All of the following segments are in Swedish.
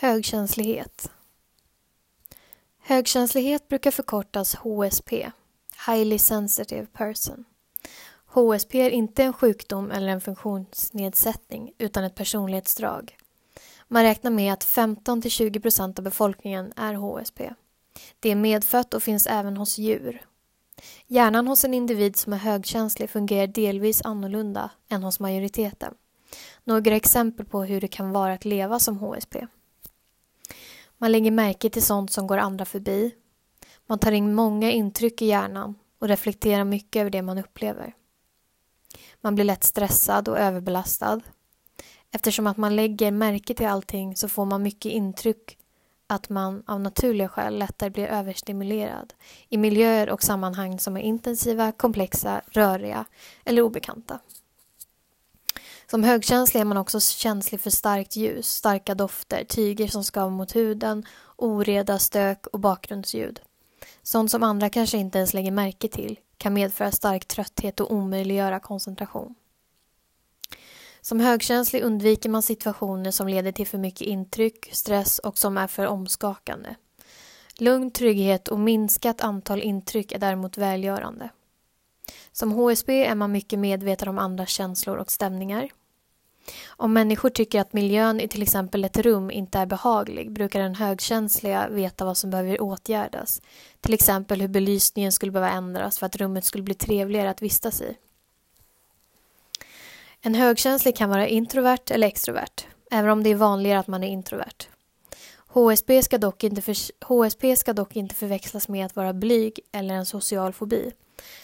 Högkänslighet Högkänslighet brukar förkortas HSP, Highly Sensitive Person. HSP är inte en sjukdom eller en funktionsnedsättning utan ett personlighetsdrag. Man räknar med att 15-20% av befolkningen är HSP. Det är medfött och finns även hos djur. Hjärnan hos en individ som är högkänslig fungerar delvis annorlunda än hos majoriteten. Några exempel på hur det kan vara att leva som HSP. Man lägger märke till sånt som går andra förbi. Man tar in många intryck i hjärnan och reflekterar mycket över det man upplever. Man blir lätt stressad och överbelastad. Eftersom att man lägger märke till allting så får man mycket intryck att man av naturliga skäl lättare blir överstimulerad i miljöer och sammanhang som är intensiva, komplexa, röriga eller obekanta. Som högkänslig är man också känslig för starkt ljus, starka dofter, tyger som skaver mot huden, oreda, stök och bakgrundsljud. Sånt som andra kanske inte ens lägger märke till kan medföra stark trötthet och omöjliggöra koncentration. Som högkänslig undviker man situationer som leder till för mycket intryck, stress och som är för omskakande. Lugn, trygghet och minskat antal intryck är däremot välgörande. Som HSB är man mycket medveten om andras känslor och stämningar. Om människor tycker att miljön i till exempel ett rum inte är behaglig brukar den högkänsliga veta vad som behöver åtgärdas. Till exempel hur belysningen skulle behöva ändras för att rummet skulle bli trevligare att vistas i. En högkänslig kan vara introvert eller extrovert, även om det är vanligare att man är introvert. HSP ska, dock inte för, HSP ska dock inte förväxlas med att vara blyg eller en social fobi.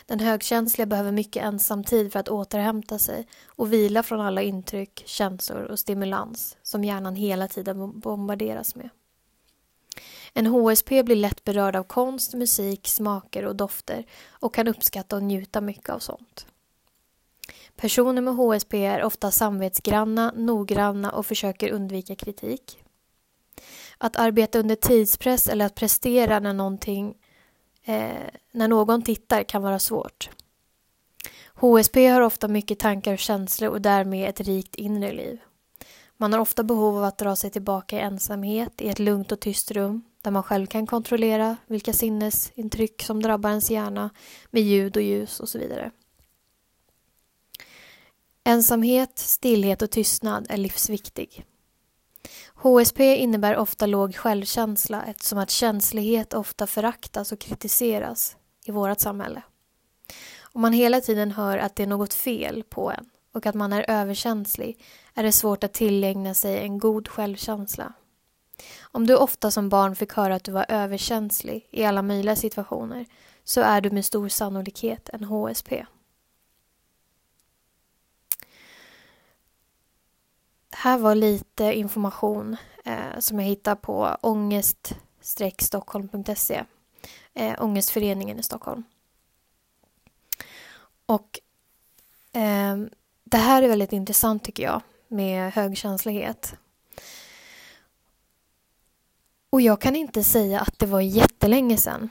Den högkänsliga behöver mycket ensamtid för att återhämta sig och vila från alla intryck, känslor och stimulans som hjärnan hela tiden bombarderas med. En HSP blir lätt berörd av konst, musik, smaker och dofter och kan uppskatta och njuta mycket av sånt. Personer med HSP är ofta samvetsgranna, noggranna och försöker undvika kritik. Att arbeta under tidspress eller att prestera när, någonting, eh, när någon tittar kan vara svårt. HSP har ofta mycket tankar och känslor och därmed ett rikt inre liv. Man har ofta behov av att dra sig tillbaka i ensamhet i ett lugnt och tyst rum där man själv kan kontrollera vilka sinnesintryck som drabbar ens hjärna med ljud och ljus och så vidare. Ensamhet, stillhet och tystnad är livsviktig. HSP innebär ofta låg självkänsla eftersom att känslighet ofta föraktas och kritiseras i vårt samhälle. Om man hela tiden hör att det är något fel på en och att man är överkänslig är det svårt att tillägna sig en god självkänsla. Om du ofta som barn fick höra att du var överkänslig i alla möjliga situationer så är du med stor sannolikhet en HSP. Här var lite information eh, som jag hittar på ångest-stockholm.se eh, Ångestföreningen i Stockholm. Och eh, det här är väldigt intressant tycker jag med högkänslighet. Och jag kan inte säga att det var jättelänge sedan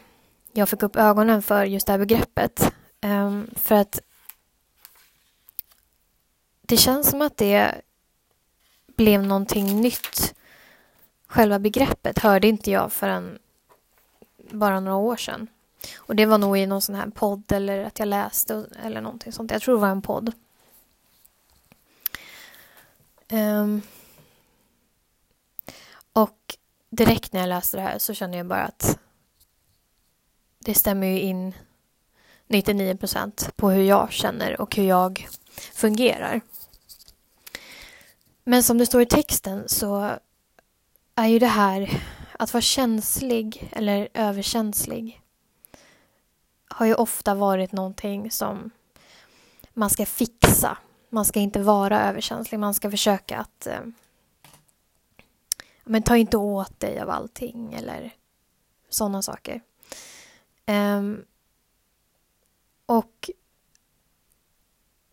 jag fick upp ögonen för just det här begreppet. Ehm, för att det känns som att det blev någonting nytt. Själva begreppet hörde inte jag förrän bara några år sedan. Och det var nog i någon sån här podd eller att jag läste eller någonting sånt. Jag tror det var en podd. Um, och direkt när jag läste det här så kände jag bara att det stämmer ju in 99 procent på hur jag känner och hur jag fungerar. Men som det står i texten så är ju det här att vara känslig eller överkänslig har ju ofta varit någonting som man ska fixa. Man ska inte vara överkänslig, man ska försöka att eh, men ta inte åt dig av allting eller sådana saker. Um, och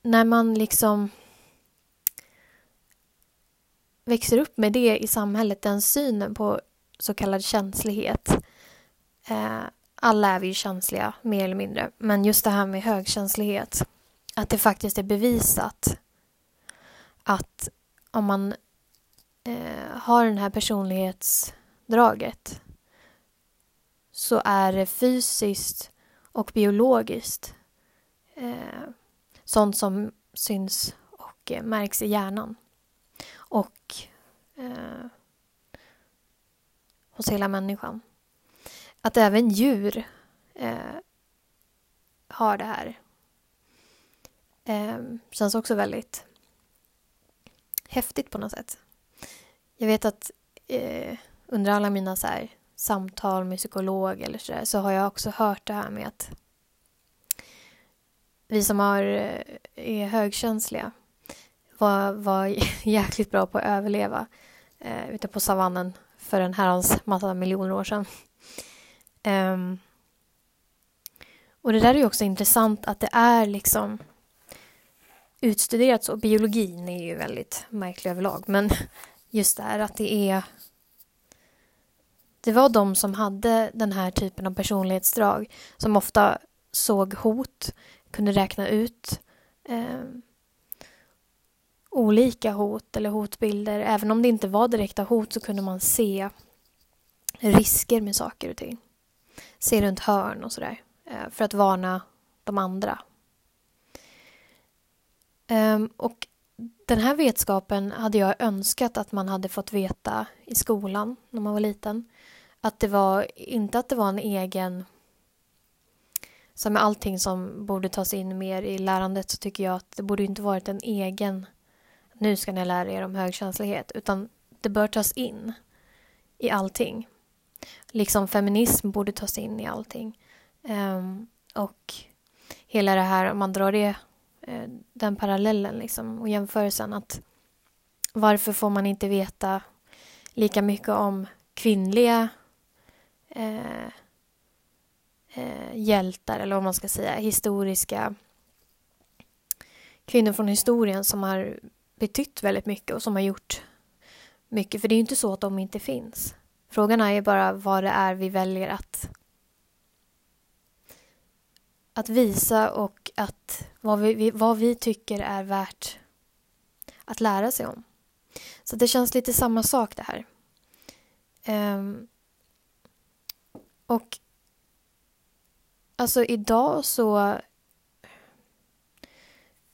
när man liksom växer upp med det i samhället, den synen på så kallad känslighet. Eh, alla är vi ju känsliga, mer eller mindre, men just det här med högkänslighet, att det faktiskt är bevisat att om man eh, har den här personlighetsdraget så är det fysiskt och biologiskt eh, sånt som syns och eh, märks i hjärnan. Eh, hos hela människan. Att även djur eh, har det här. Eh, känns också väldigt häftigt på något sätt. Jag vet att eh, under alla mina så här, samtal med psykolog eller så, där, så har jag också hört det här med att vi som har, eh, är högkänsliga var, var jäkligt bra på att överleva eh, ute på savannen för en herrans massa miljoner år sedan. Um, och det där är ju också intressant att det är liksom utstuderat så. Biologin är ju väldigt märklig överlag men just det här att det är det var de som hade den här typen av personlighetsdrag som ofta såg hot, kunde räkna ut eh, olika hot eller hotbilder. Även om det inte var direkta hot så kunde man se risker med saker och ting. Se runt hörn och sådär. Eh, för att varna de andra. Ehm, och den här vetskapen hade jag önskat att man hade fått veta i skolan när man var liten. Att det var, inte att det var en egen... Som med allting som borde tas in mer i lärandet så tycker jag att det borde inte varit en egen... Nu ska ni lära er om högkänslighet. Utan det bör tas in i allting. Liksom feminism borde tas in i allting. Um, och hela det här, om man drar det, eh, den parallellen liksom, och jämförelsen att varför får man inte veta lika mycket om kvinnliga eh, eh, hjältar eller vad man ska säga, historiska kvinnor från historien som har betytt väldigt mycket och som har gjort mycket. För det är ju inte så att de inte finns. Frågan är ju bara vad det är vi väljer att att visa och att vad vi, vad vi tycker är värt att lära sig om. Så det känns lite samma sak det här. Um, och alltså idag så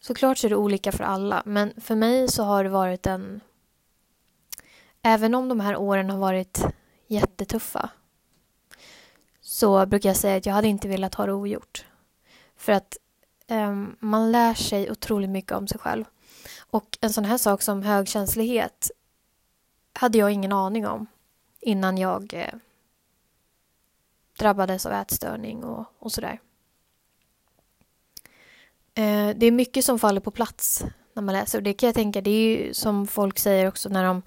såklart så är det olika för alla men för mig så har det varit en även om de här åren har varit jättetuffa så brukar jag säga att jag hade inte velat ha det ogjort. För att um, man lär sig otroligt mycket om sig själv. Och en sån här sak som högkänslighet hade jag ingen aning om innan jag eh, drabbades av ätstörning och, och sådär. Eh, det är mycket som faller på plats när man läser och det kan jag tänka, det är ju som folk säger också när de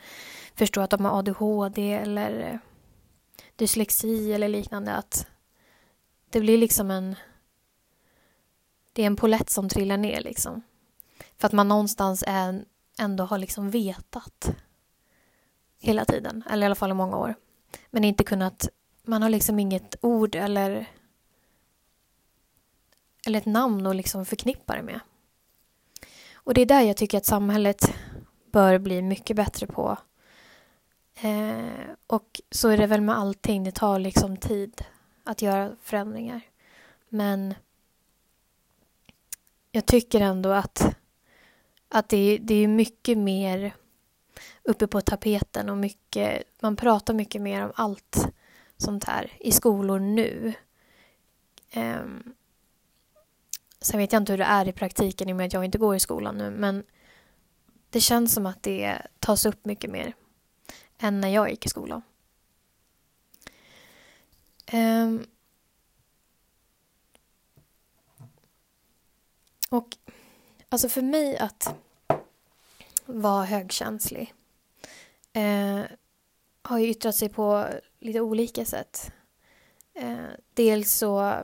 förstår att de har ADHD eller eh, dyslexi eller liknande att det blir liksom en det är en polett som trillar ner liksom. För att man någonstans är, ändå har liksom vetat hela tiden, eller i alla fall i många år. Men inte kunnat, man har liksom inget ord eller eller ett namn att liksom förknippa det med. Och det är där jag tycker att samhället bör bli mycket bättre på. Eh, och så är det väl med allting, det tar liksom tid att göra förändringar. Men jag tycker ändå att, att det, det är mycket mer uppe på tapeten och mycket, man pratar mycket mer om allt sånt här i skolor nu. Um, sen vet jag inte hur det är i praktiken i och med att jag inte går i skolan nu men det känns som att det tas upp mycket mer än när jag gick i skolan. Um, Och alltså för mig att vara högkänslig eh, har ju yttrat sig på lite olika sätt. Eh, dels så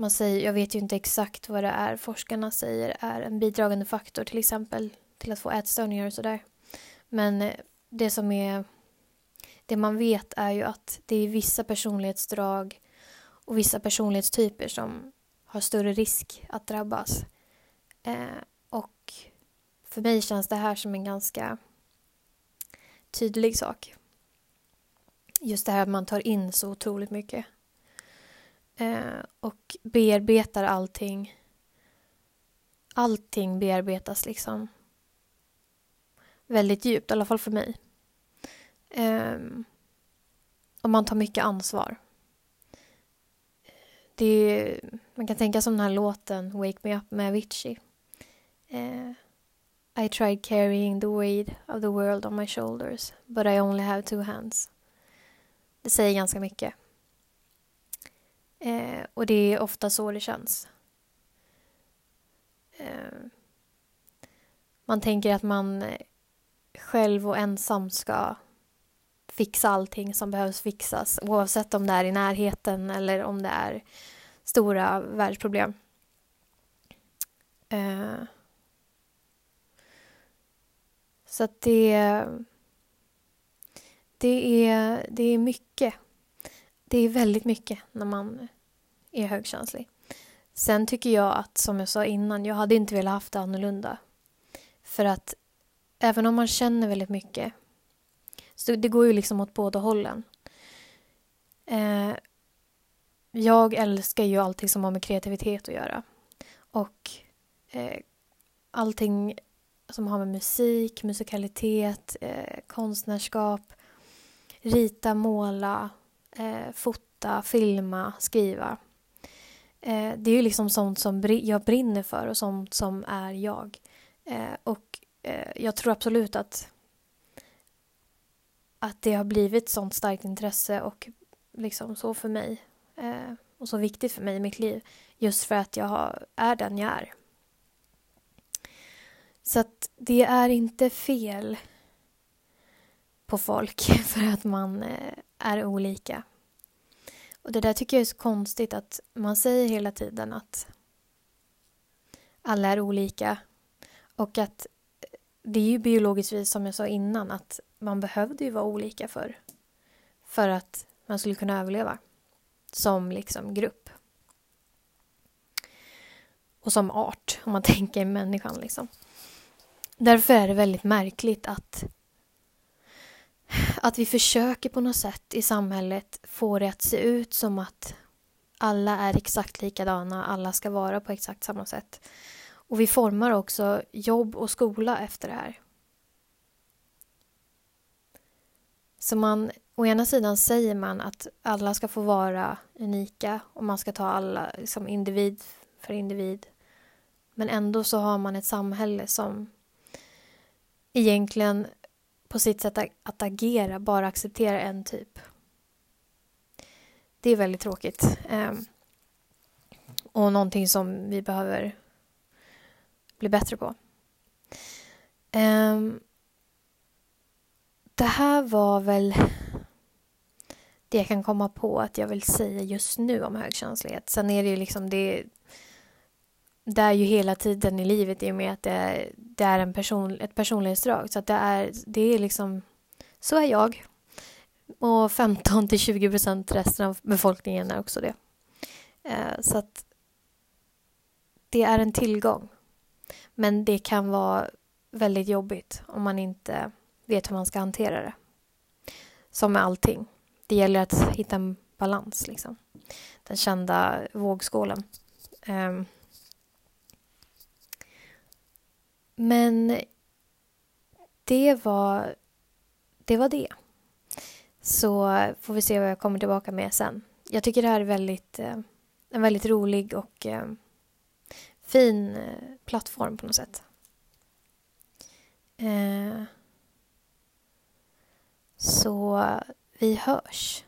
man säger, jag vet ju inte exakt vad det är forskarna säger är en bidragande faktor till exempel till att få ätstörningar och sådär. Men eh, det som är det man vet är ju att det är vissa personlighetsdrag och vissa personlighetstyper som har större risk att drabbas. Eh, och för mig känns det här som en ganska tydlig sak. Just det här att man tar in så otroligt mycket. Eh, och bearbetar allting. Allting bearbetas liksom väldigt djupt, i alla fall för mig. Eh, och man tar mycket ansvar. Det är, man kan tänka som den här låten Wake Me Up med Avicii. Eh, I tried carrying the weight of the world on my shoulders but I only have two hands. Det säger ganska mycket. Eh, och det är ofta så det känns. Eh, man tänker att man själv och ensam ska fixa allting som behövs fixas oavsett om det är i närheten eller om det är stora världsproblem. Eh, så att det, det, är, det är mycket. Det är väldigt mycket när man är högkänslig. Sen tycker jag att, som jag sa innan, jag hade inte velat haft det annorlunda. För att även om man känner väldigt mycket så det går ju liksom åt båda hållen. Eh, jag älskar ju allting som har med kreativitet att göra. Och eh, allting som har med musik, musikalitet, eh, konstnärskap, rita, måla, eh, fota, filma, skriva. Eh, det är ju liksom sånt som br jag brinner för och sånt som är jag. Eh, och eh, jag tror absolut att att det har blivit sånt starkt intresse och liksom så för mig eh, och så viktigt för mig i mitt liv just för att jag har, är den jag är. Så att det är inte fel på folk för att man eh, är olika. Och det där tycker jag är så konstigt att man säger hela tiden att alla är olika och att eh, det är ju biologiskt som jag sa innan att man behövde ju vara olika för för att man skulle kunna överleva som liksom grupp. Och som art, om man tänker människan liksom. Därför är det väldigt märkligt att att vi försöker på något sätt i samhället få det att se ut som att alla är exakt likadana, alla ska vara på exakt samma sätt. Och vi formar också jobb och skola efter det här. Så man, å ena sidan säger man att alla ska få vara unika och man ska ta alla som individ för individ. Men ändå så har man ett samhälle som egentligen på sitt sätt att agera bara accepterar en typ. Det är väldigt tråkigt. Ehm, och någonting som vi behöver bli bättre på. Ehm, det här var väl det jag kan komma på att jag vill säga just nu om högkänslighet. Sen är det ju liksom det det är ju hela tiden i livet i och med att det är, det är en person, ett personlighetsdrag. Så att det är, det är liksom, så är jag. Och 15 till 20 procent resten av befolkningen är också det. Eh, så att det är en tillgång. Men det kan vara väldigt jobbigt om man inte vet hur man ska hantera det. Som med allting. Det gäller att hitta en balans, liksom. Den kända vågskålen. Ehm. Um, men det var, det var det. Så får vi se vad jag kommer tillbaka med sen. Jag tycker det här är väldigt, eh, en väldigt rolig och eh, fin eh, plattform på något sätt. Så vi hörs.